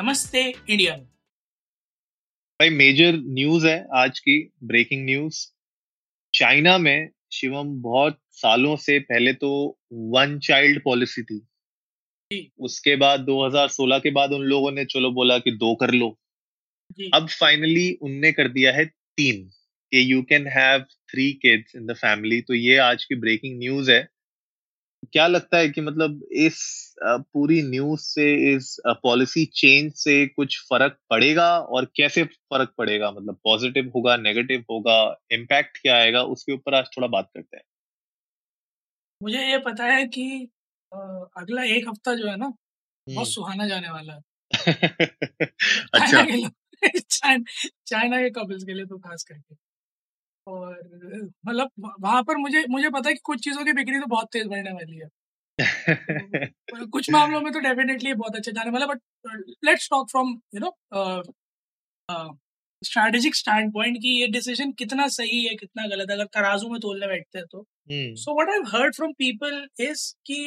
नमस्ते इंडिया भाई major news है आज की ब्रेकिंग न्यूज़ चाइना में शिवम बहुत सालों से पहले तो वन चाइल्ड पॉलिसी थी। उसके बाद 2016 के बाद उन लोगों ने चलो बोला कि दो कर लो। अब फाइनली उनने कर दिया है तीन कि you can have three kids in the family तो ये आज की ब्रेकिंग न्यूज़ है। क्या लगता है कि मतलब इस अ, पूरी न्यूज़ से इस पॉलिसी चेंज से कुछ फ़र्क पड़ेगा? और कैसे फ़र्क पड़ेगा? मतलब पॉजिटिव होगा नेगेटिव होगा? इम्पैक्ट क्या आएगा? उसके ऊपर आज थोड़ा बात करते हैं। मुझे ये पता है कि अ, अगला एक हफ़्ता जो है ना। बहुत सुहाना जाने वाला है। अच्छा। के चाइना के कपल्स के लिए तो खास करके। और मतलब वहाँ पर मुझे मुझे पता है कि कुछ चीज़ों की बिक्री तो बहुत तेज बढ़ने वाली है। और कुछ मामलों में तो डेफिनेटली बहुत अच्छा जाने वाला but let's talk from you know strategic stand point की ये डिसीज़न कितना सही है कितना गलत है अगर तराजू में तोलने बैठते हैं तो। So what I heard from people is कि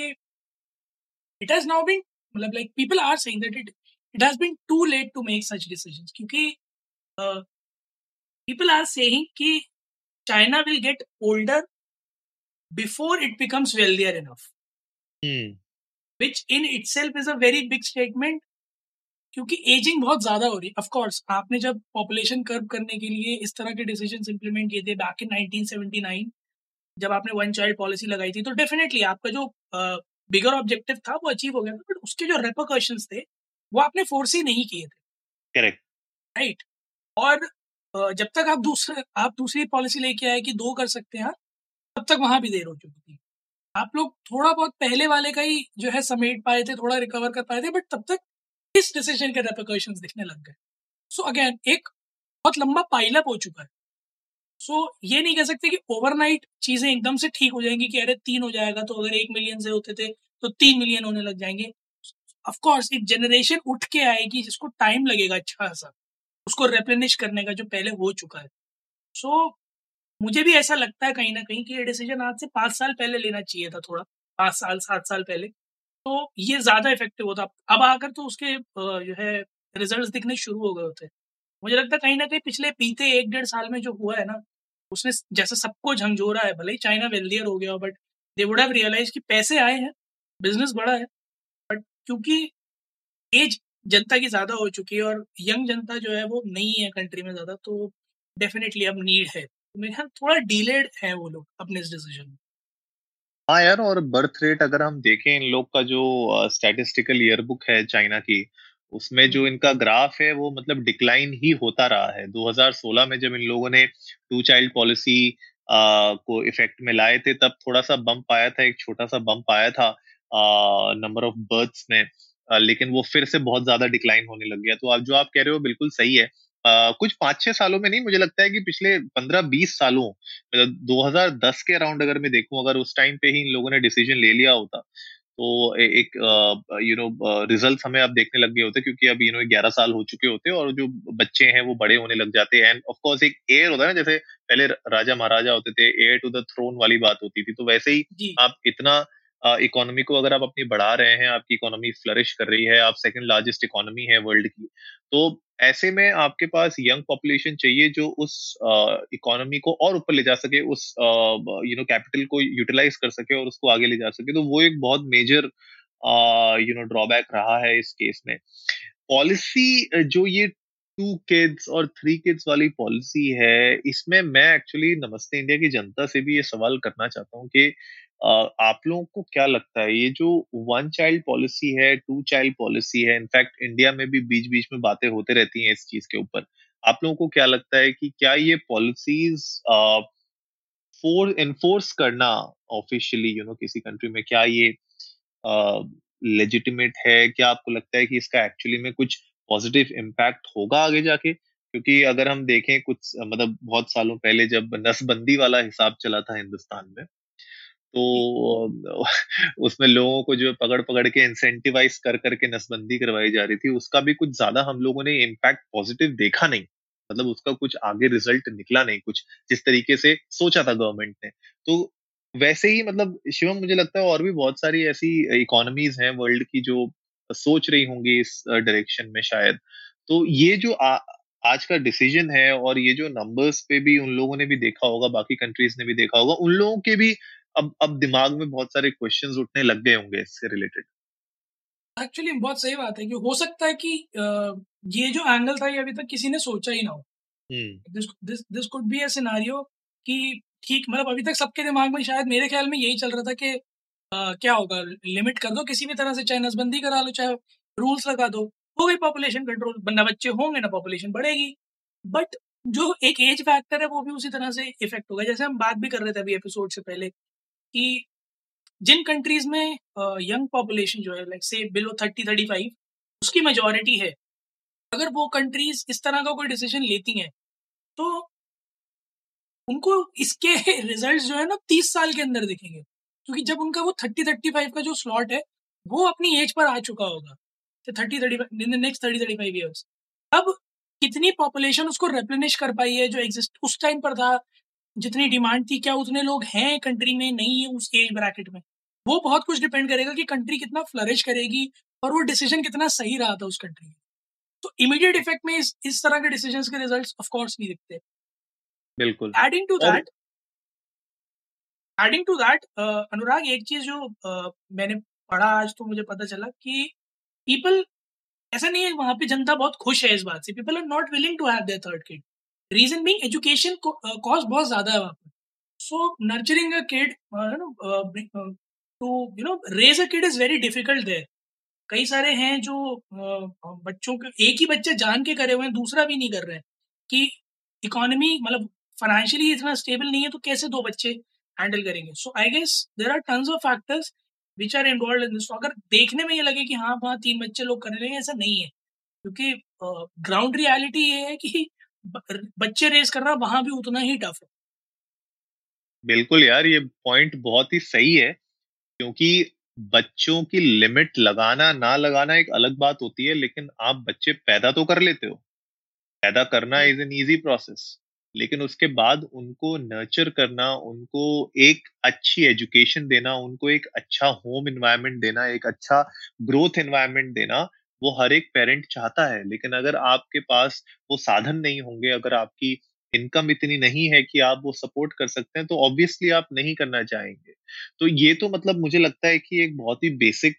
इट हैज़ नाउ बीन मतलब like people are saying that it it has been too late to make such decisions क्योंकि पीपल आर सेइंग कि China will get older before it becomes wealthier enough hmm, which in itself is a very big statement क्योंकि ageing बहुत ज़्यादा हो रही है। Course आपने जब पॉपुलेशन कर्व करने के लिए इस तरह के डिसीजंस इंप्लीमेंट किए थे बैक इन 1979 जब आपने वन चाइल्ड पॉलिसी लगाई थी तो डेफिनेटली आपका जो बिगर ऑब्जेक्टिव था वो अचीव हो गया था बट उसके जो रेपोकर्शंस थे वो आपने फोर्स ही नहीं किए थे। करेक्ट राइट और अ, जब तक आप दूसरे आप दूसरी पॉलिसी लेके आए कि दो कर सकते हैं तब तक वहाँ भी देर हो चुकी थी। आप लोग थोड़ा बहुत पहले वाले का ही जो है समेट पाए थे थोड़ा रिकवर कर पाए थे बट तब तक इस डिसीज़न के रेपोकर्शंस दिखने लग गए। सो अगेन एक बहुत लंबा पाइलअप हो चुका है। सो so, ये नहीं कह सकते कि ओवरनाइट चीज़ें एकदम से ठीक हो जाएँगी कि अरे तीन हो जाएगा तो अगर एक मिलियन से होते थे तो तीन मिलियन होने लग जाएँगे। ऑफ़ कोर्स एक जनरेशन उठ के आएगी जिसको टाइम लगेगा अच्छा सा। उसको रेप्लेनिश करने का जो पहले हो चुका है। सो so, मुझे भी ऐसा लगता है कहीं ना कहीं कि ये डिसीज़न आज से पाँच साल पहले लेना चाहिए था थोड़ा पाँच साल सात साल पहले। तो ये ज़्यादा इफ़ेक्टिव होता। अब आकर तो उसके जो है रिज़ल्ट दिखने शुरू हो गए होते। मुझे लगता है कहीं ना कहीं पिछले बीते एक डेढ़ साल में जो हुआ है ना उसने जैसे सबको झंझोरा है भले ही चाइना वेल्दियर हो गया but they would have realise कि पैसे आए हैं बिज़नेस बड़ा है। बट क्योंकि एज जनता की ज़्यादा हो चुकी है और यंग जनता जो है वो नहीं है कंट्री में ज़्यादा तो डेफिनेटली अब नीड है। मेरे ख्याल थोड़ा डिलेड है वो लोग अपने इस डिसीज़न में। हाँ यार, और बर्थ रेट अगर हम देखें इन लोग का जो स्टैटिस्टिकल ईयरबुक है चाइना की, उसमें जो इनका ग्राफ है वो मतलब डिक्लाइन ही होता रहा है। 2016 में जब इन लोगों ने टू चाइल्ड पॉलिसी को इफ़ेक्ट में लाए थे, तब थोड़ा सा बम्प आया था, एक छोटा सा बम्प आया था नंबर ऑफ़ बर्थ्स में। लेकिन वो फिर से बहुत ज़्यादा डिक्लाइन होने लग गया। तो आप जो आप कह रहे हो बिल्कुल सही है। अ, कुछ पाँच छह सालों में नहीं मुझे लगता है कि पिछले पंद्रह बीस सालों मतलब 2010 के अराउंड अगर मैं देखूँ अगर उस टाइम पे ही इन लोगों ने डिसीज़न ले लिया होता तो ए, एक यू नो रिज़ल्ट हमें आप देखने लग गए होते क्योंकि अब यू नो ग्यारह साल हो चुके होते और जो बच्चे हैं वो बड़े होने लग जाते। हैं एंड ऑफ़ कोर्स एक एयर होता है ना जैसे पहले राजा महाराजा होते थे एयर टू द थ्रोन वाली बात होती थी तो वैसे ही आप इतना इकोनॉमी को अगर आप अपनी बढ़ा रहे हैं, आपकी इकोनॉमी फ्लरिश कर रही है, आप सेकंड लार्जेस्ट इकोनॉमी है वर्ल्ड की तो ऐसे में आपके पास यंग पॉपुलेशन चाहिए जो उस इकोनॉमी को और ऊपर ले जा सके, उस यू नो कैपिटल को यूटिलाइज कर सके और उसको आगे ले जा सके। तो वो एक बहुत मेजर यू नो ड्रॉबैक रहा है इस केस में। पॉलिसी जो ये टू किड्स और थ्री किड्स वाली पॉलिसी है, इसमें मैं एक्चुअली नमस्ते इंडिया की जनता से भी ये सवाल करना चाहता हूँ कि आप लोगों को क्या लगता है? ये जो वन चाइल्ड पॉलिसी है टू चाइल्ड पॉलिसी है इनफैक्ट इंडिया में भी बीच बीच में बातें होते रहती हैं इस चीज़ के ऊपर। आप लोगों को क्या लगता है कि क्या ये पॉलिसीज़ फोर इन्फोर्स करना ऑफिशियली यू नो किसी कंट्री में क्या ये लेजिटिमेट uh, है? क्या आपको लगता है कि इसका एक्चुअली में कुछ पॉजिटिव इम्पैक्ट होगा आगे जाके? क्योंकि अगर हम देखें कुछ मतलब बहुत सालों पहले जब नसबंदी वाला हिसाब चला था हिंदुस्तान में तो उसमें लोगों को जो पकड़ पकड़ के इंसेंटिवाइज कर करके नसबंदी करवाई जा रही थी उसका भी कुछ ज़्यादा हम लोगों ने इम्पैक्ट पॉजिटिव देखा नहीं। मतलब उसका कुछ आगे रिज़ल्ट निकला नहीं कुछ जिस तरीके से सोचा था गवर्नमेंट ने। तो वैसे ही मतलब शिवम मुझे लगता है और भी बहुत सारी ऐसी इकोनॉमीज हैं वर्ल्ड की जो सोच रही होंगी इस डायरेक्शन में शायद। तो ये जो आ, आज का डिसीज़न है और ये जो नंबर्स पे भी उन लोगों ने भी देखा होगा बाकी कंट्रीज़ ने भी देखा होगा उन लोगों के भी अब अब दिमाग में बहुत सारे क्वेश्चंस उठने लग गए होंगे इससे रिलेटेड एक्चुअली बहुत सही बात है कि हो सकता है कि ये जो एंगल था ये अभी तक किसी ने सोचा ही ना हो. This this could be scenario कि ठीक मतलब अभी तक सबके दिमाग में शायद मेरे ख्याल में यही चल रहा था कि क्या होगा? लिमिट कर दो किसी भी तरह से चाहे नसबंदी करा लो चाहे रूल्स लगा दो। हो गई पॉपुलेशन कंट्रोल ना बच्चे होंगे ना पॉपुलेशन बढ़ेगी। बट जो एक एज फैक्टर है वो भी उसी तरह से इफ़ेक्ट होगा। जैसे हम बात भी कर रहे थे अभी एपिसोड से पहले कि जिन कंट्रीज़ में यंग पॉपुलेशन जो है लाइक से बिलो थर्टी थर्टी फाइव उसकी मेजोरिटी है। अगर वो कंट्रीज़ इस तरह का कोई डिसीज़न लेती हैं तो उनको इसके रिज़ल्ट जो है ना, तीस साल के अंदर दिखेंगे। क्योंकि जब उनका वो थर्टी थर्टी फाइव का जो स्लॉट है, वो अपनी एज पर आ चुका होगा। Thirty thirty next thirty thirty five years अब कितनी पॉपुलेशन उसको रेप्लेनिश कर पाई है, जो एग्जिस्ट उस टाइम पर था जितनी डिमांड थी क्या उतने लोग हैं कंट्री में नहीं है उस एज ब्रैकेट में? वो बहुत कुछ डिपेंड करेगा कि कंट्री कितना फ्लरिश करेगी और वो डिसीज़न कितना सही रहा था उस कंट्री में। तो इमीडिएट इफ़ेक्ट में इस इस तरह के डिसीजंस के रिजल्ट्स ऑफ़ कोर्स नहीं दिखते। बिल्कुल। Adding to that adding to that Anurag एक चीज़ जो uh, मैंने पढ़ा आज तो मुझे पता चला कि पीपल ऐसा नहीं है वहाँ पे जनता बहुत खुश है इस बात से। People are not willing to have their third kid reason being education cost बहुत ज़्यादा है वहाँ पर। So nurturing a kid to you know raise a kid is very difficult there कई सारे हैं जो uh, बच्चों के एक ही बच्चे जान के करे हुए हैं दूसरा भी नहीं कर रहे हैं कि इकोनॉमी मतलब फाइनेंशियली इतना स्टेबल नहीं है तो कैसे दो बच्चे हैंडल करेंगे? So I guess there are tons of factors which are involve in this अगर देखने में ये लगे कि हाँ वहाँ तीन बच्चे लोग कर रहे हैं ऐसा नहीं है। क्योंकि ग्राउंड रियलिटी ये है कि बच्चे रेस करना वहाँ भी उतना ही टफ है। बिल्कुल यार ये पॉइंट बहुत ही सही है क्योंकि बच्चों की लिमिट लगाना ना लगाना एक अलग बात होती है लेकिन आप बच्चे पैदा तो कर लेते हो। पैदा करना इज़ एन इजी प्रोसेस लेकिन उसके बाद उनको नर्चर करना उनको एक अच्छी एजुकेशन देना उनको एक अच्छा होम इन्वायरमेंट देना एक अच्छा ग्रोथ इन्वायरमेंट देना वो हर एक पेरेंट चाहता है लेकिन अगर आपके पास वो साधन नहीं होंगे अगर आपकी इनकम इतनी नहीं है कि आप वो सपोर्ट कर सकते हैं तो ऑब्वियसली आप नहीं करना चाहेंगे। तो ये तो मतलब मुझे लगता है कि एक बहुत ही बेसिक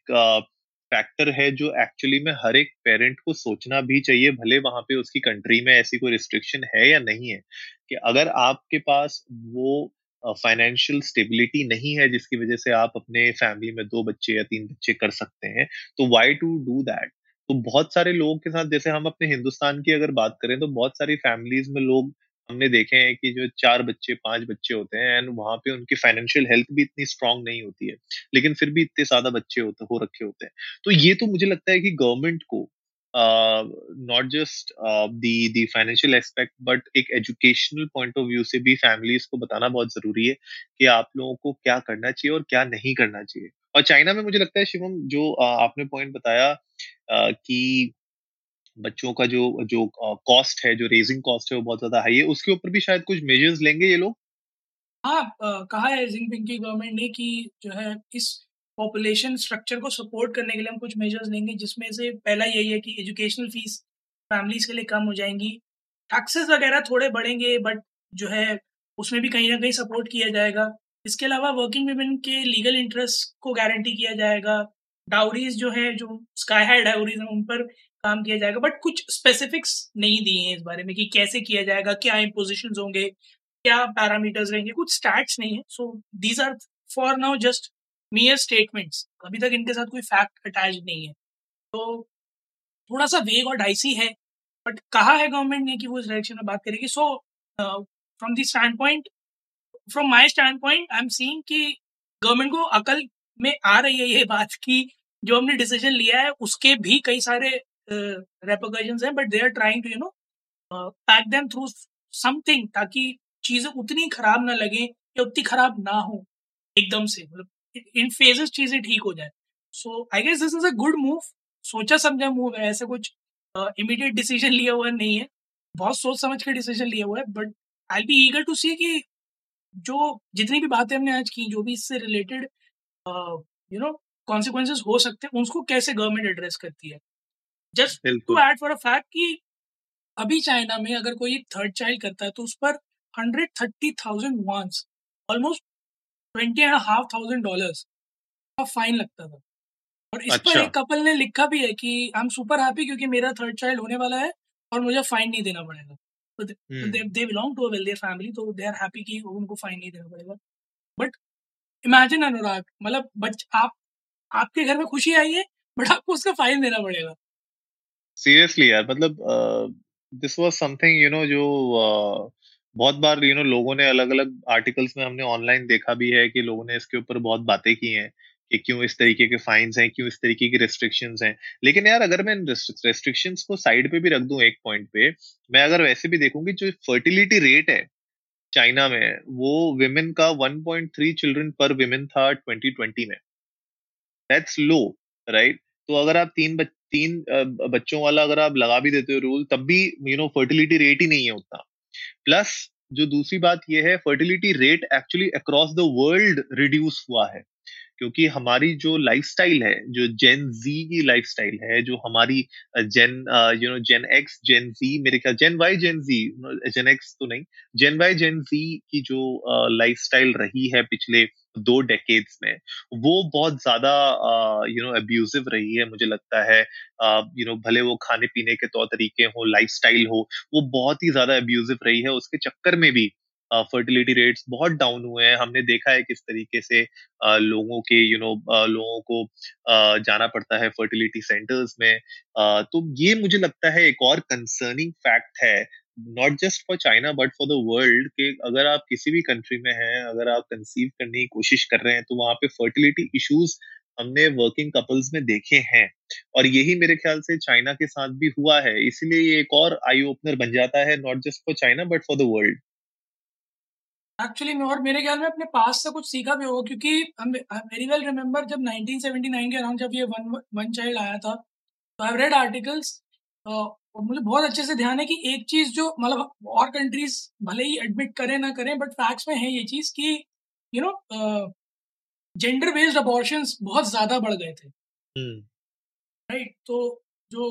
फैक्टर है जो एक्चुअली में हर एक पेरेंट को सोचना भी चाहिए भले वहाँ पे उसकी कंट्री में ऐसी कोई रिस्ट्रिक्शन है या नहीं है कि अगर आपके पास वो फाइनेंशियल uh, स्टेबिलिटी नहीं है जिसकी वजह से आप अपने फैमिली में दो बच्चे या तीन बच्चे कर सकते हैं तो वाई टू डू दैट तो बहुत सारे लोगों के साथ, जैसे हम अपने हिंदुस्तान की अगर बात करें तो बहुत सारी फैमिलीज़ में लोग हमने देखे हैं कि जो चार बच्चे, पाँच बच्चे होते हैं एंड वहाँ पे उनकी फाइनेंशियल हेल्थ भी इतनी स्ट्रांग नहीं होती है, लेकिन फिर भी इतने ज़्यादा बच्चे होते, हो रखे होते हैं। तो ये तो मुझे लगता है कि गवर्नमेंट को not just the the financial aspect but एक एजुकेशनल पॉइंट ऑफ़ व्यू से भी फैमिलीज़ को बताना बहुत ज़रूरी है कि आप लोगों को क्या करना चाहिए और क्या नहीं करना चाहिए। और चाइना में मुझे लगता है शिवम, जो आपने पॉइंट बताया कि बच्चों का जो जो कॉस्ट है, जो रेजिंग कॉस्ट है, वो बहुत ज़्यादा हाई है, उसके ऊपर भी शायद कुछ मेजर्स लेंगे ये लोग? हाँ कहा है जिनपिंग की गवर्नमेंट ने कि जो है, इस पॉपुलेशन स्ट्रक्चर को सपोर्ट करने के लिए हम कुछ मेजर्स लेंगे, जिसमें से पहला यही है कि एजुकेशनल फ़ीस फैमिलीज़ के लिए कम हो जाएँगी। टैक्सेस वगैरह थोड़े बढ़ेंगे बट जो है, उसमें भी कहीं ना कहीं सपोर्ट किया जाएगा। इसके अलावा वर्किंग वुमेन के लीगल इंटरेस्ट को गारंटी किया जाएगा। डाउरीज जो है, जो स्काई हाई डाउरीज हैं, उन पर काम किया जाएगा। बट कुछ स्पेसिफिक्स नहीं दिए हैं इस बारे में कि कैसे किया जाएगा, क्या इम्पोजिशन होंगे, क्या पैरामीटर्स रहेंगे, कुछ स्टैट्स नहीं है। So these are for now just mere statements अभी तक इनके साथ कोई फैक्ट अटैच नहीं है। तो थोड़ा सा वेग और डाइसी है बट कहा है गवर्नमेंट ने कि वो इस डायरेक्शन में बात करेगी। So from the stand point from my stand point I am seeing कि गवर्नमेंट को अकल में आ रही है ये बात की जो हमने डिसीज़न लिया है उसके भी कई सारे रेपोकशंस हैं but they are trying to you know pack them through something ताकि चीज़ें उतनी खराब ना लगे या उतनी खराब ना हो एकदम से मतलब इन फेजेस चीज़ें ठीक हो जाए। So I guess this is a good move सोचा समझा मूव है ऐसे कुछ इमीडिएट uh, डिसीज़न लिया हुआ नहीं है बहुत सोच समझ के डिसीज़न लिया हुआ है but I be eager to see कि जो जितनी भी बातें हमने आज की जो भी इससे रिलेटेड यू नो कॉन्सिक्वेंसेज हो सकते हैं उसको कैसे गवर्नमेंट एड्रेस करती है? Just to add for a fact कि अभी चाइना में अगर कोई थर्ड चाइल्ड करता है तो उस पर hundred thirty thousand wons almost twenty and half thousand dollar का फाइन लगता था। और इस अच्छा। पर एक कपल ने लिखा भी है कि आई एम सुपर हैप्पी क्योंकि मेरा थर्ड चाइल्ड होने वाला है और मुझे फाइन नहीं देना पड़ेगा। They belong to a wealthy family तो दे आर हैप्पी कि उनको फाइन नहीं देना पड़ेगा बट इमेजिन अनुराग मतलब बच आप आपके घर में खुशी आई है बट आपको उसका फाइन देना पड़ेगा। सीरियसली यार मतलब this was something you know जो uh, बहुत बार यू you नो know, लोगों ने अलग अलग आर्टिकल्स में हमने ऑनलाइन देखा भी है कि लोगों ने इसके ऊपर बहुत बातें की हैं। कि क्यों इस तरीके के फाइन्स हैं क्यों इस तरीके की रेस्ट्रिक्शंस हैं। लेकिन यार अगर मैं रेस्ट्रिक्शंस को साइड पे भी रख दूँ एक पॉइंट पे मैं अगर वैसे भी देखूँगी जो फर्टिलिटी रेट है चाइना में वो विमेन का 1.3 चिल्ड्रन पर विमेन था 2020 में। दैट्स लो राइट तो अगर आप तीन बच, तीन बच्चों वाला अगर आप लगा भी देते हो रूल तब भी यू नो फर्टिलिटी रेट ही नहीं है उतना। प्लस जो दूसरी बात ये है fertility rate actually across the world reduce हुआ है। क्योंकि हमारी जो लाइफस्टाइल है, जो जेन जी की लाइफस्टाइल है, जो हमारी gen you know gen X gen Z मेरे ख्याल जेन वाई जेन जी जेन एक्स तो नहीं जेन वाई जेन जी की जो लाइफस्टाइल रही है पिछले दो डेकेड्स में, वो बहुत ज़्यादा यू नो अब्यूजिव रही है, मुझे लगता है। यू नो भले वो खाने पीने के तौर तरीके हो लाइफस्टाइल हो, वो बहुत ही ज़्यादा अब्यूजिव रही है, उसके चक्कर में भी फर्टिलिटी रेट्स बहुत डाउन हुए हैं। हमने देखा है किस तरीके से लोगों के यू नो लोगों को जाना पड़ता है फर्टिलिटी सेंटर्स में। तो ये मुझे लगता है एक और कंसर्निंग फैक्ट है not just for China but for the world कि अगर आप किसी भी कंट्री में हैं, अगर आप कंसीव करने की कोशिश कर रहे हैं तो वहाँ पे फर्टिलिटी इश्यूज़ हमने वर्किंग कपल्स में देखे हैं। और यही मेरे ख्याल से चाइना के साथ भी हुआ है। इसीलिए ये एक और आई ओपनर बन जाता है not just for China but for the world actually मैं और मेरे ख्याल में अपने पास से कुछ सीखा भी होगा क्योंकि वेरी वेल रिमेम्बर जब 1979 के अराउंड जब ये वन वन चाइल्ड आया था तो आई रेड आर्टिकल्स और मुझे बहुत अच्छे से ध्यान है कि एक चीज़ जो मतलब और कंट्रीज़ भले ही एडमिट करें ना करें बट फैक्ट्स में है ये चीज़ कि you know gender based abortion बहुत ज़्यादा बढ़ गए थे। Right right? तो जो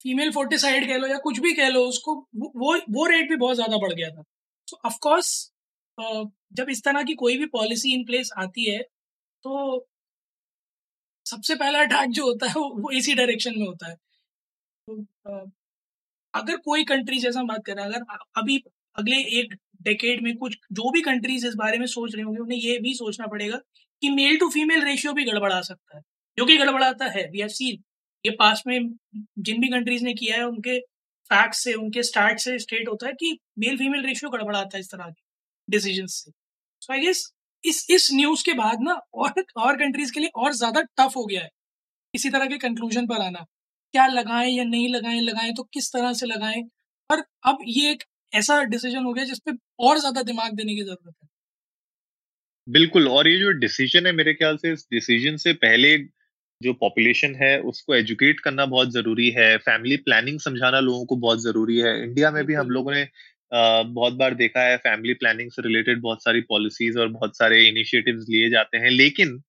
फीमेल फोर्टिसाइड कह लो या कुछ भी कह लो उसको वो वो रेट भी बहुत ज़्यादा बढ़ गया था। तो ऑफकोर्स जब इस तरह की कोई भी पॉलिसी इन प्लेस आती है तो सबसे पहला अटैक जो होता है, वो इसी डायरेक्शन में होता है। तो अगर कोई कंट्री जैसा बात कर अगर अभी अगले एक डेकेड में कुछ, जो भी कंट्रीज़ इस बारे में सोच रहे होंगे, उन्हें ये भी सोचना पड़ेगा कि मेल टू फीमेल रेशियो भी गड़बड़ा सकता है। जो कि गड़बड़ाता है वी हैव सीन ये पास में जिन भी कंट्रीज़ ने किया है, उनके फैक्ट से, उनके स्टार्ट से स्टेट होता है कि मेल फीमेल रेशियो गड़बड़ाता है इस तरह के डिसीज़न से। सो आई गेस इस इस न्यूज़ के बाद ना और और कंट्रीज़ के लिए और ज़्यादा टफ हो गया है। इसी तरह के कंक्लूजन पर आना। क्या लगाएँ या नहीं लगाएँ लगाएँ तो किस तरह से लगाएँ? और अब ये एक ऐसा डिसीज़न हो गया जिसपे और ज़्यादा दिमाग देने की ज़रूरत है। बिल्कुल, और ये जो डिसीज़न है मेरे ख्याल से, इस डिसीज़न से पहले जो पॉपुलेशन है उसको एजुकेट करना बहुत ज़रूरी है फैमिली प्लानिंग समझाना लोगों को बहुत ज़रूरी है। इंडिया में भी हम लोगों ने बहुत बार देखा है फैमिली प्लानिंग से रिलेटेड बहुत सारी पॉलिसीज़ और बहुत सारे इनिशिएटिव्स लिए जाते हैं लेकिन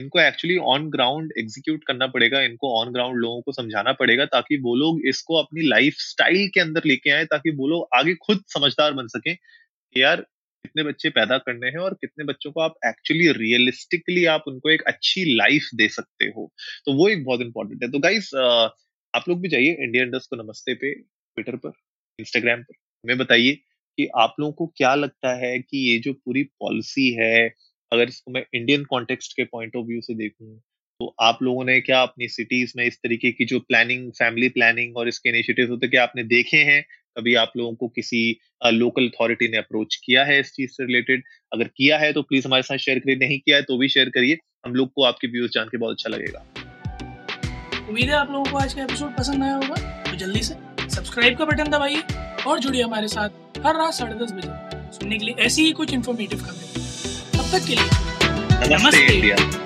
इनको एक्चुअली ऑन ग्राउंड एग्जीक्यूट करना पड़ेगा इनको ऑन ग्राउंड लोगों को समझाना पड़ेगा ताकि वो लोग इसको अपनी लाइफ स्टाइल के अंदर लेके आए ताकि वो लोग आगे खुद समझदार बन सके यार कितने बच्चे पैदा करने हैं और कितने बच्चों को आप एक्चुअली रियलिस्टिकली आप उनको एक अच्छी लाइफ दे सकते हो। तो वो एक बहुत इंपॉर्टेंट है। तो गाइस आप लोग भी जाइए इंडिया इंडस्ट को नमस्ते पे ट्विटर पर इंस्टाग्राम पर। हमें बताइए कि आप लोगों को क्या लगता है कि ये जो पूरी पॉलिसी है, अगर इसको मैं इंडियन कॉन्टेक्स्ट के पॉइंट ऑफ़ व्यू से देखूँ तो आप लोगों ने क्या अपनी सिटीज़ में इस तरीके की जो प्लानिंग फैमिली प्लानिंग और इसके इनिशिएटिव होते क्या आपने देखे हैं कभी आप लोगों को किसी लोकल अथॉरिटी ने अप्रोच किया है इस चीज़ से रिलेटेड अगर किया है तो प्लीज़ हमारे साथ शेयर करिए नहीं किया है तो भी शेयर करिए हम लोग को आपके व्यूज़ जान के बहुत अच्छा लगेगा। उम्मीद है आप लोगों को आज का एपिसोड पसंद आया होगा तो जल्दी से सब्सक्राइब का बटन दबाइए और जुड़िए हमारे साथ हर रात साढ़े दस बजे सुनने के लिए ऐसी ही कुछ इन्फॉर्मेटिव खबरें। तब तक के लिए नमस्ते नमस्ते। इंडिया।